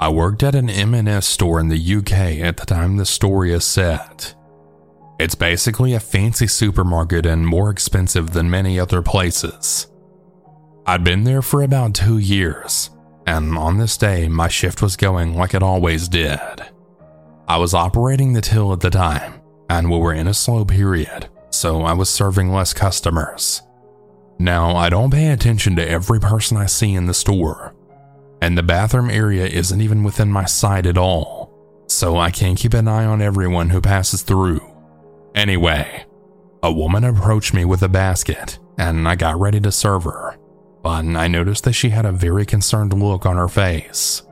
I worked at an M&S store in the UK at the time the story is set. It's basically a fancy supermarket and more expensive than many other places. I'd been there for about two years, and on this day, my shift was going like it always did. I was operating the till at the time, and we were in a slow period, so I was serving less customers. Now, I don't pay attention to every person I see in the store, and the bathroom area isn't even within my sight at all, so I can't keep an eye on everyone who passes through. Anyway, a woman approached me with a basket, and I got ready to serve her, but I noticed that she had a very concerned look on her face.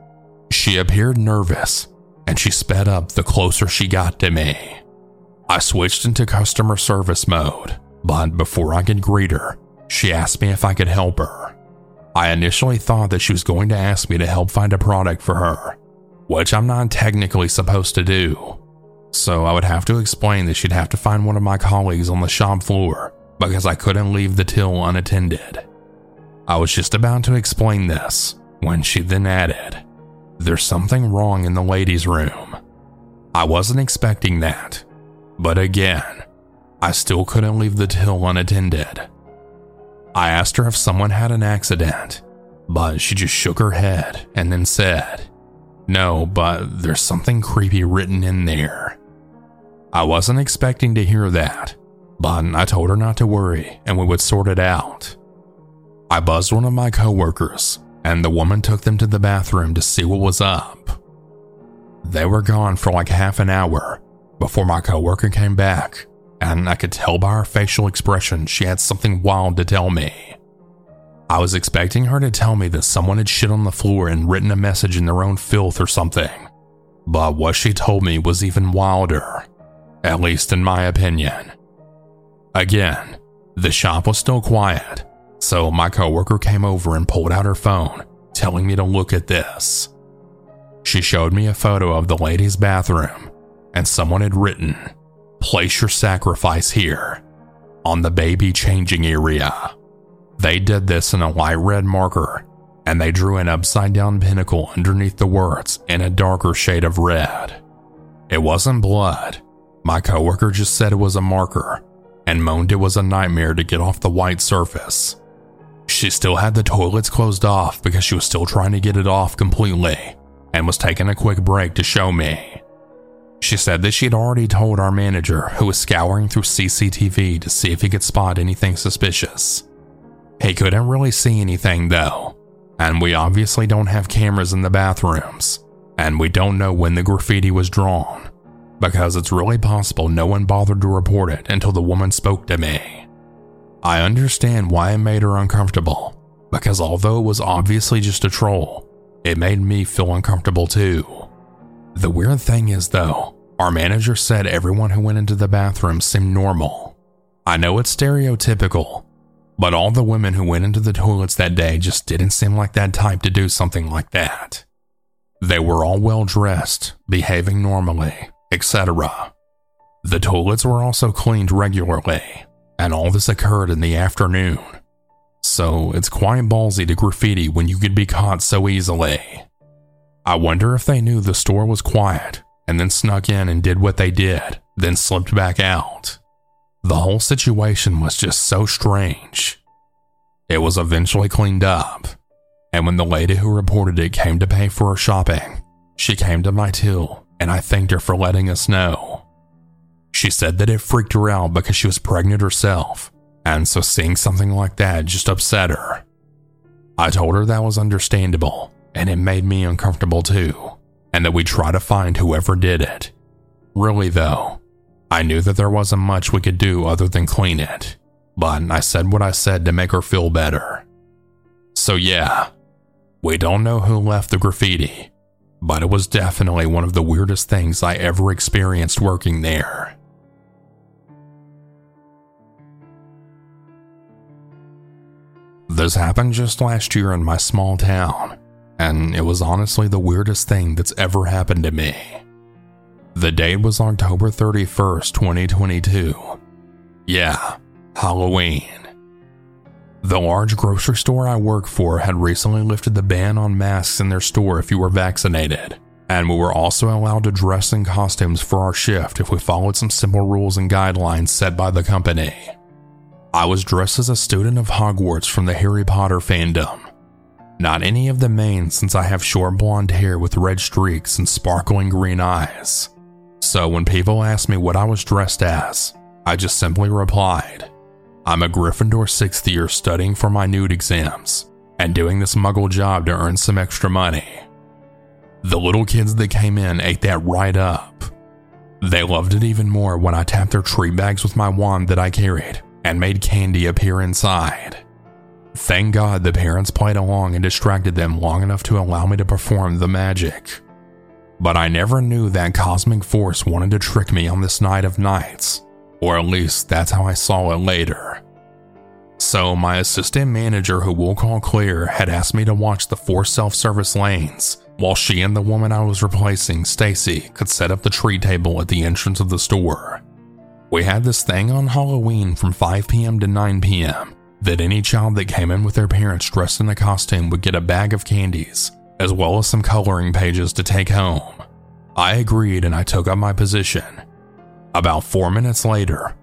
She appeared nervous, and she sped up the closer she got to me. I switched into customer service mode, but before I could greet her, she asked me if I could help her. I initially thought that she was going to ask me to help find a product for her, which I'm not technically supposed to do. So I would have to explain that she'd have to find one of my colleagues on the shop floor because I couldn't leave the till unattended. I was just about to explain this when she then added, There's something wrong in the ladies' room. I wasn't expecting that, but again, I still couldn't leave the till unattended. I asked her if someone had an accident, but she just shook her head and then said, No, but there's something creepy written in there. I wasn't expecting to hear that, but I told her not to worry and we would sort it out. I buzzed one of my coworkers, and the woman took them to the bathroom to see what was up. They were gone for like half an hour before my coworker came back, and I could tell by her facial expression she had something wild to tell me. I was expecting her to tell me that someone had shit on the floor and written a message in their own filth or something, but what she told me was even wilder at least in my opinion. Again, the shop was still quiet, so my coworker came over and pulled out her phone, telling me to look at this. She showed me a photo of the ladies' bathroom, and someone had written, Place your sacrifice here, on the baby changing area. They did this in a light red marker, and they drew an upside down pentacle underneath the words in a darker shade of red. It wasn't blood, my coworker just said it was a marker and moaned it was a nightmare to get off the white surface. She still had the toilets closed off because she was still trying to get it off completely and was taking a quick break to show me. She said that she had already told our manager, who was scouring through CCTV to see if he could spot anything suspicious. He couldn't really see anything though, and we obviously don't have cameras in the bathrooms, and we don't know when the graffiti was drawn because it's really possible no one bothered to report it until the woman spoke to me. I understand why it made her uncomfortable, because although it was obviously just a troll, it made me feel uncomfortable too. The weird thing is, though, our manager said everyone who went into the bathroom seemed normal. I know it's stereotypical, but all the women who went into the toilets that day just didn't seem like that type to do something like that. They were all well dressed, behaving normally, etc. The toilets were also cleaned regularly, and all this occurred in the afternoon. So it's quite ballsy to graffiti when you could be caught so easily. I wonder if they knew the store was quiet and then snuck in and did what they did, then slipped back out. The whole situation was just so strange. It was eventually cleaned up, and when the lady who reported it came to pay for her shopping, she came to my till and I thanked her for letting us know. She said that it freaked her out because she was pregnant herself, and so seeing something like that just upset her. I told her that was understandable, and it made me uncomfortable too, and that we'd try to find whoever did it. Really, though, I knew that there wasn't much we could do other than clean it, but I said what I said to make her feel better. So, yeah, we don't know who left the graffiti, but it was definitely one of the weirdest things I ever experienced working there. This happened just last year in my small town, and it was honestly the weirdest thing that's ever happened to me. The date was October 31st, 2022. Yeah, Halloween. The large grocery store I work for had recently lifted the ban on masks in their store if you were vaccinated, and we were also allowed to dress in costumes for our shift if we followed some simple rules and guidelines set by the company. I was dressed as a student of Hogwarts from the Harry Potter fandom. Not any of the main since I have short blonde hair with red streaks and sparkling green eyes. So when people asked me what I was dressed as, I just simply replied, I'm a Gryffindor sixth year studying for my NEWT exams and doing this muggle job to earn some extra money. The little kids that came in ate that right up. They loved it even more when I tapped their tree bags with my wand that I carried and made candy appear inside. Thank God the parents played along and distracted them long enough to allow me to perform the magic. But I never knew that cosmic force wanted to trick me on this night of nights, or at least that's how I saw it later. So, my assistant manager, who we'll call Claire, had asked me to watch the four self service lanes while she and the woman I was replacing, Stacy, could set up the tree table at the entrance of the store. We had this thing on Halloween from 5 p.m. to 9 p.m. that any child that came in with their parents dressed in a costume would get a bag of candies, as well as some coloring pages to take home. I agreed and I took up my position. About four minutes later,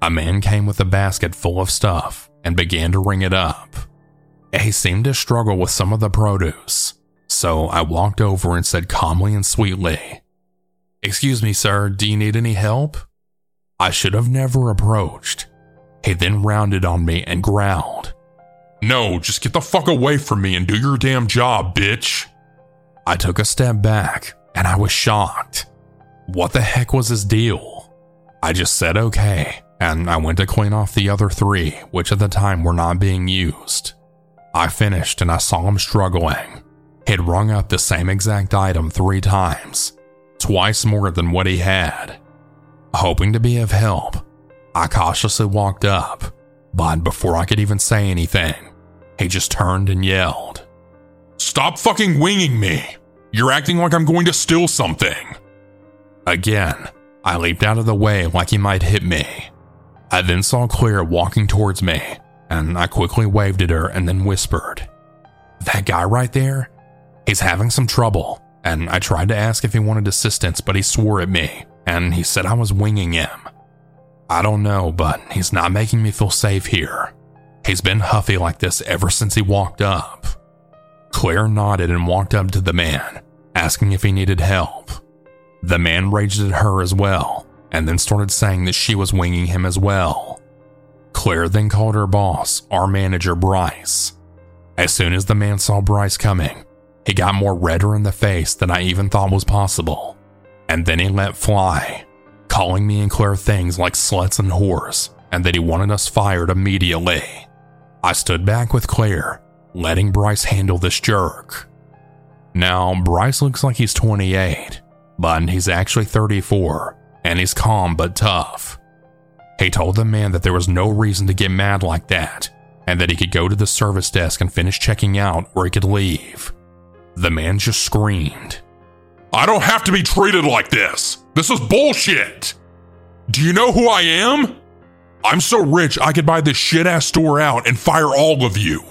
a man came with a basket full of stuff and began to ring it up. He seemed to struggle with some of the produce, so I walked over and said calmly and sweetly, Excuse me, sir, do you need any help? I should have never approached. He then rounded on me and growled, No, just get the fuck away from me and do your damn job, bitch. I took a step back and I was shocked. What the heck was his deal? I just said okay, and I went to clean off the other three, which at the time were not being used. I finished and I saw him struggling. He'd rung up the same exact item three times, twice more than what he had. Hoping to be of help, I cautiously walked up, but before I could even say anything, he just turned and yelled, Stop fucking winging me! You're acting like I'm going to steal something! Again, I leaped out of the way like he might hit me. I then saw Claire walking towards me, and I quickly waved at her and then whispered, That guy right there? He's having some trouble, and I tried to ask if he wanted assistance, but he swore at me and he said I was winging him. I don't know, but he's not making me feel safe here. He's been huffy like this ever since he walked up. Claire nodded and walked up to the man, asking if he needed help. The man raged at her as well, and then started saying that she was winging him as well. Claire then called her boss, our manager Bryce. As soon as the man saw Bryce coming, he got more redder in the face than I even thought was possible and then he let fly, calling me and Claire things like sluts and whores, and that he wanted us fired immediately. I stood back with Claire, letting Bryce handle this jerk. Now, Bryce looks like he's 28, but he's actually 34, and he's calm but tough. He told the man that there was no reason to get mad like that, and that he could go to the service desk and finish checking out or he could leave. The man just screamed, I don't have to be treated like this. This is bullshit. Do you know who I am? I'm so rich I could buy this shit ass store out and fire all of you.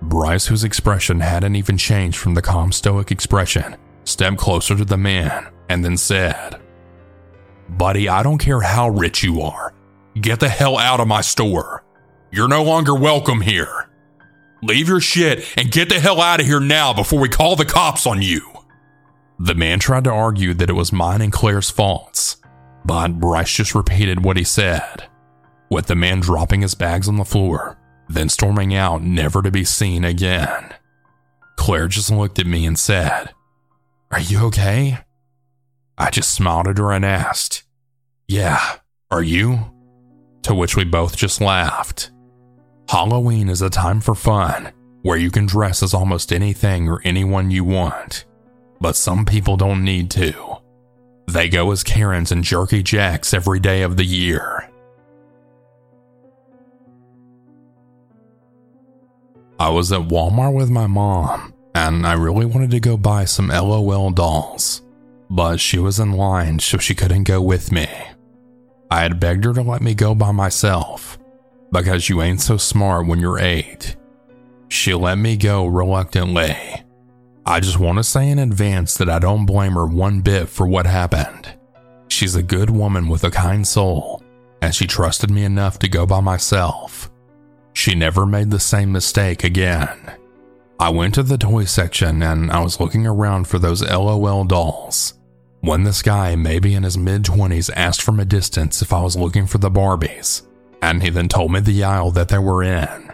Bryce, whose expression hadn't even changed from the calm stoic expression, stepped closer to the man and then said, Buddy, I don't care how rich you are. Get the hell out of my store. You're no longer welcome here. Leave your shit and get the hell out of here now before we call the cops on you. The man tried to argue that it was mine and Claire's faults, but Bryce just repeated what he said, with the man dropping his bags on the floor, then storming out never to be seen again. Claire just looked at me and said, Are you okay? I just smiled at her and asked, Yeah, are you? To which we both just laughed. Halloween is a time for fun where you can dress as almost anything or anyone you want but some people don't need to. They go as Karens and Jerky Jacks every day of the year. I was at Walmart with my mom, and I really wanted to go buy some LOL dolls, but she was in line so she couldn't go with me. I had begged her to let me go by myself, because you ain't so smart when you're eight. She let me go reluctantly. I just want to say in advance that I don't blame her one bit for what happened. She's a good woman with a kind soul, and she trusted me enough to go by myself. She never made the same mistake again. I went to the toy section and I was looking around for those LOL dolls. When this guy, maybe in his mid 20s, asked from a distance if I was looking for the Barbies, and he then told me the aisle that they were in.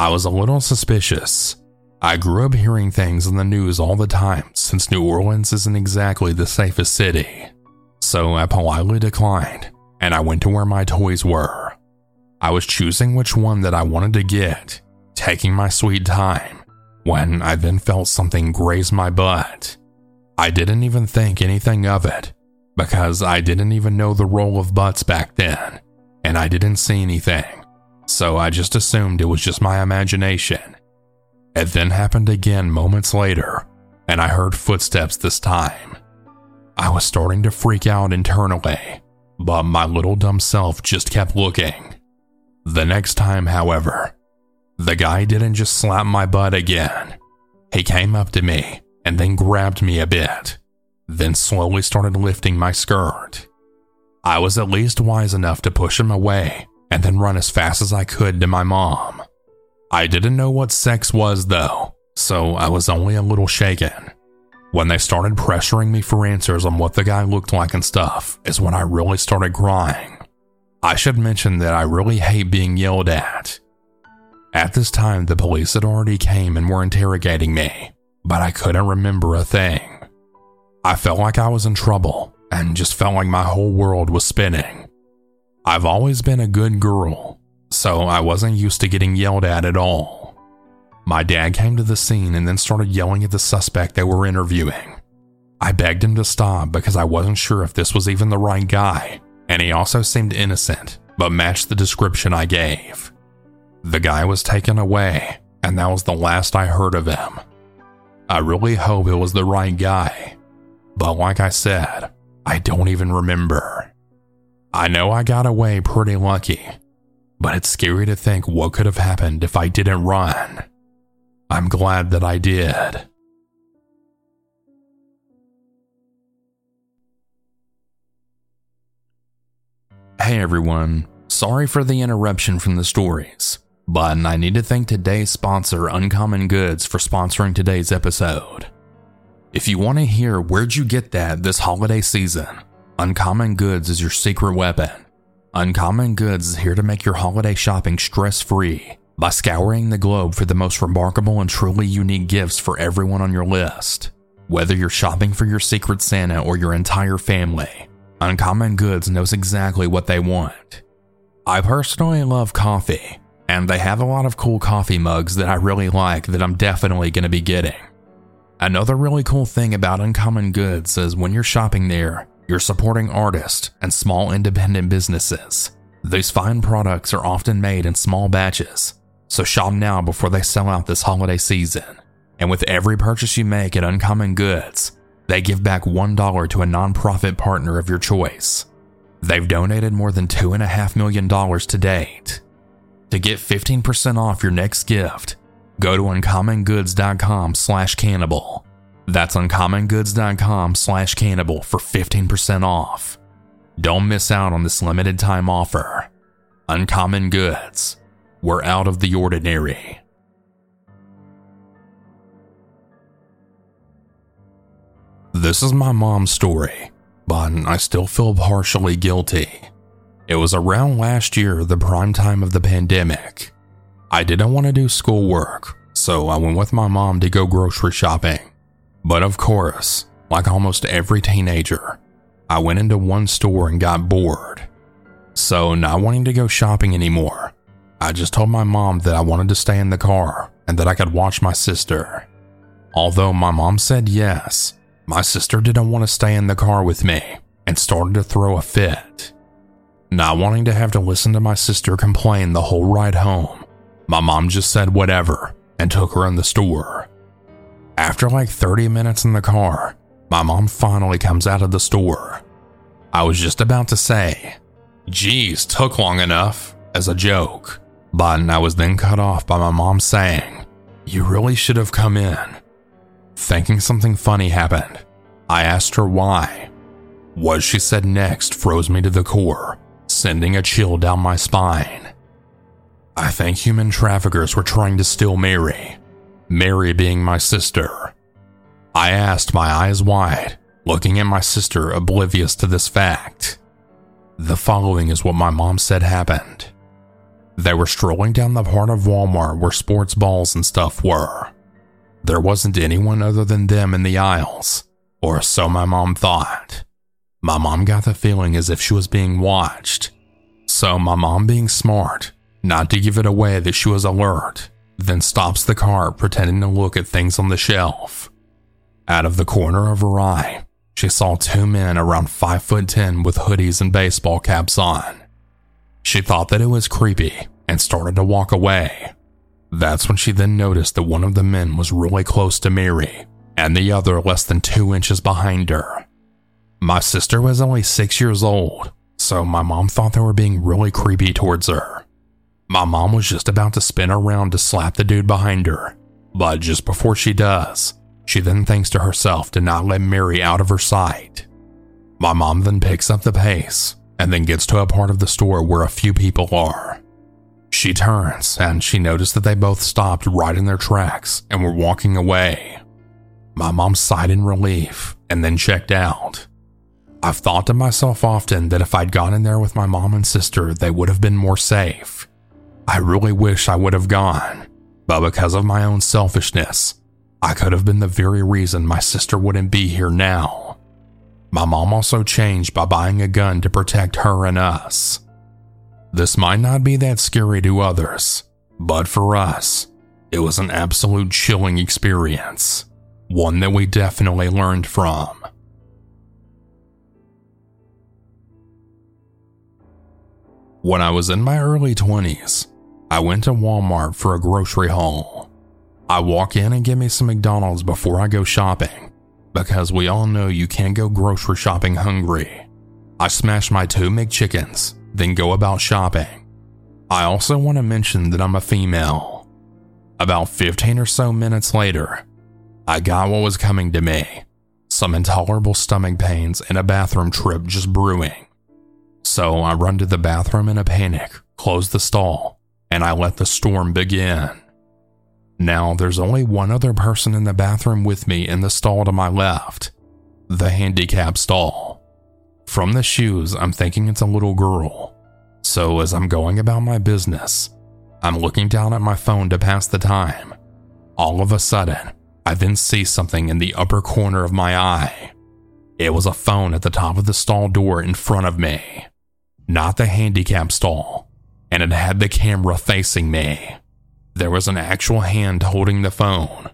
I was a little suspicious. I grew up hearing things in the news all the time since New Orleans isn't exactly the safest city. So I politely declined and I went to where my toys were. I was choosing which one that I wanted to get, taking my sweet time, when I then felt something graze my butt. I didn't even think anything of it because I didn't even know the role of butts back then and I didn't see anything, so I just assumed it was just my imagination. It then happened again moments later, and I heard footsteps this time. I was starting to freak out internally, but my little dumb self just kept looking. The next time, however, the guy didn't just slap my butt again. He came up to me and then grabbed me a bit, then slowly started lifting my skirt. I was at least wise enough to push him away and then run as fast as I could to my mom. I didn't know what sex was though, so I was only a little shaken. When they started pressuring me for answers on what the guy looked like and stuff, is when I really started crying. I should mention that I really hate being yelled at. At this time, the police had already came and were interrogating me, but I couldn't remember a thing. I felt like I was in trouble and just felt like my whole world was spinning. I've always been a good girl, so I wasn't used to getting yelled at at all. My dad came to the scene and then started yelling at the suspect they were interviewing. I begged him to stop because I wasn't sure if this was even the right guy, and he also seemed innocent, but matched the description I gave. The guy was taken away, and that was the last I heard of him. I really hope it was the right guy, but like I said, I don't even remember. I know I got away pretty lucky, but it's scary to think what could have happened if I didn't run. I'm glad that I did. Hey everyone, sorry for the interruption from the stories, but I need to thank today's sponsor, Uncommon Goods, for sponsoring today's episode. If you want to hear where'd you get that this holiday season, Uncommon Goods is your secret weapon. Uncommon Goods is here to make your holiday shopping stress free by scouring the globe for the most remarkable and truly unique gifts for everyone on your list. Whether you're shopping for your secret Santa or your entire family, Uncommon Goods knows exactly what they want. I personally love coffee, and they have a lot of cool coffee mugs that I really like that I'm definitely going to be getting. Another really cool thing about Uncommon Goods is when you're shopping there, you're supporting artists and small independent businesses. These fine products are often made in small batches, so shop now before they sell out this holiday season. And with every purchase you make at Uncommon Goods, they give back $1 to a nonprofit partner of your choice. They've donated more than $2.5 million to date. To get 15% off your next gift, go to uncommongoods.com slash cannibal. That's uncommongoods.com slash cannibal for 15% off. Don't miss out on this limited time offer. Uncommon Goods. We're out of the ordinary. This is my mom's story, but I still feel partially guilty. It was around last year, the prime time of the pandemic. I didn't want to do schoolwork, so I went with my mom to go grocery shopping. But of course, like almost every teenager, I went into one store and got bored. So, not wanting to go shopping anymore, I just told my mom that I wanted to stay in the car and that I could watch my sister. Although my mom said yes, my sister didn't want to stay in the car with me and started to throw a fit. Not wanting to have to listen to my sister complain the whole ride home, my mom just said whatever and took her in the store. After like 30 minutes in the car, my mom finally comes out of the store. I was just about to say, Geez, took long enough, as a joke, but I was then cut off by my mom saying, You really should have come in. Thinking something funny happened, I asked her why. What she said next froze me to the core, sending a chill down my spine. I think human traffickers were trying to steal Mary, Mary being my sister. I asked, my eyes wide, looking at my sister, oblivious to this fact. The following is what my mom said happened. They were strolling down the part of Walmart where sports balls and stuff were. There wasn't anyone other than them in the aisles, or so my mom thought. My mom got the feeling as if she was being watched. So, my mom being smart, not to give it away that she was alert, then stops the car pretending to look at things on the shelf. Out of the corner of her eye, she saw two men around 5 foot 10 with hoodies and baseball caps on. She thought that it was creepy and started to walk away. That's when she then noticed that one of the men was really close to Mary and the other less than two inches behind her. My sister was only six years old, so my mom thought they were being really creepy towards her. My mom was just about to spin around to slap the dude behind her, but just before she does, she then thinks to herself to not let Mary out of her sight. My mom then picks up the pace and then gets to a part of the store where a few people are. She turns and she noticed that they both stopped right in their tracks and were walking away. My mom sighed in relief and then checked out. I've thought to myself often that if I'd gone in there with my mom and sister, they would have been more safe. I really wish I would have gone, but because of my own selfishness, I could have been the very reason my sister wouldn't be here now. My mom also changed by buying a gun to protect her and us. This might not be that scary to others, but for us, it was an absolute chilling experience, one that we definitely learned from. When I was in my early 20s, I went to Walmart for a grocery haul. I walk in and get me some McDonald's before I go shopping, because we all know you can't go grocery shopping hungry. I smash my two McChickens, then go about shopping. I also want to mention that I'm a female. About 15 or so minutes later, I got what was coming to me some intolerable stomach pains and a bathroom trip just brewing. So I run to the bathroom in a panic, close the stall, and I let the storm begin. Now, there's only one other person in the bathroom with me in the stall to my left the handicap stall. From the shoes, I'm thinking it's a little girl. So, as I'm going about my business, I'm looking down at my phone to pass the time. All of a sudden, I then see something in the upper corner of my eye. It was a phone at the top of the stall door in front of me, not the handicap stall, and it had the camera facing me. There was an actual hand holding the phone.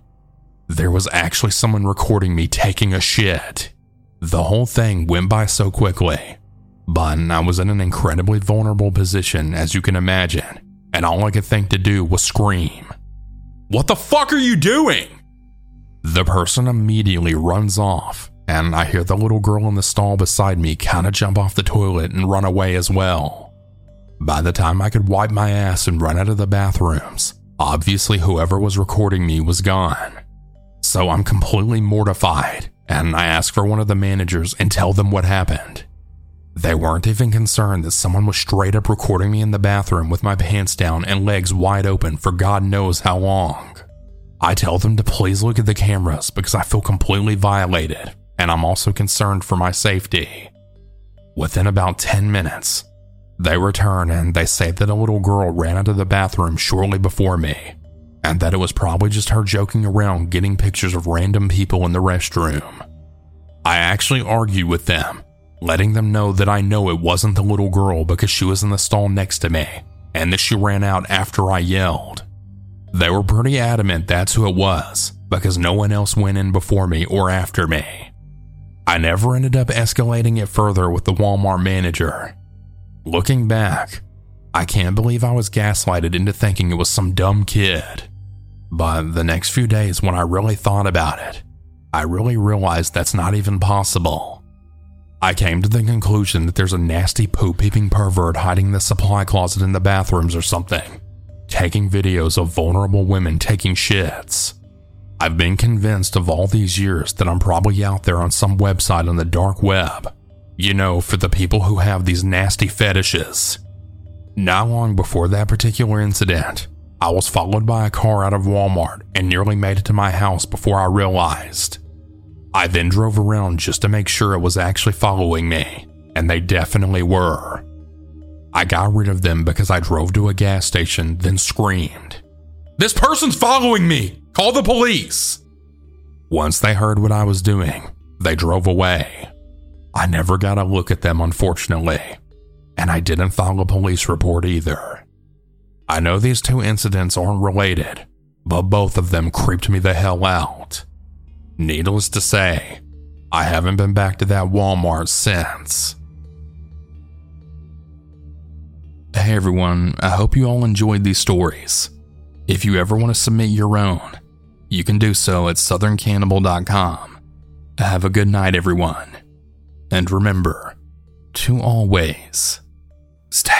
There was actually someone recording me taking a shit. The whole thing went by so quickly, but I was in an incredibly vulnerable position, as you can imagine, and all I could think to do was scream. What the fuck are you doing? The person immediately runs off, and I hear the little girl in the stall beside me kind of jump off the toilet and run away as well. By the time I could wipe my ass and run out of the bathrooms, Obviously, whoever was recording me was gone. So I'm completely mortified, and I ask for one of the managers and tell them what happened. They weren't even concerned that someone was straight up recording me in the bathroom with my pants down and legs wide open for God knows how long. I tell them to please look at the cameras because I feel completely violated, and I'm also concerned for my safety. Within about 10 minutes, they return and they say that a little girl ran out of the bathroom shortly before me, and that it was probably just her joking around getting pictures of random people in the restroom. I actually argued with them, letting them know that I know it wasn't the little girl because she was in the stall next to me, and that she ran out after I yelled. They were pretty adamant that's who it was, because no one else went in before me or after me. I never ended up escalating it further with the Walmart manager, Looking back, I can't believe I was gaslighted into thinking it was some dumb kid. But the next few days, when I really thought about it, I really realized that's not even possible. I came to the conclusion that there's a nasty poop peeping pervert hiding in the supply closet in the bathrooms or something, taking videos of vulnerable women taking shits. I've been convinced of all these years that I'm probably out there on some website on the dark web. You know, for the people who have these nasty fetishes. Not long before that particular incident, I was followed by a car out of Walmart and nearly made it to my house before I realized. I then drove around just to make sure it was actually following me, and they definitely were. I got rid of them because I drove to a gas station, then screamed, This person's following me! Call the police! Once they heard what I was doing, they drove away. I never got a look at them, unfortunately, and I didn't file a police report either. I know these two incidents aren't related, but both of them creeped me the hell out. Needless to say, I haven't been back to that Walmart since. Hey everyone, I hope you all enjoyed these stories. If you ever want to submit your own, you can do so at southerncannibal.com. Have a good night, everyone. And remember to always stay.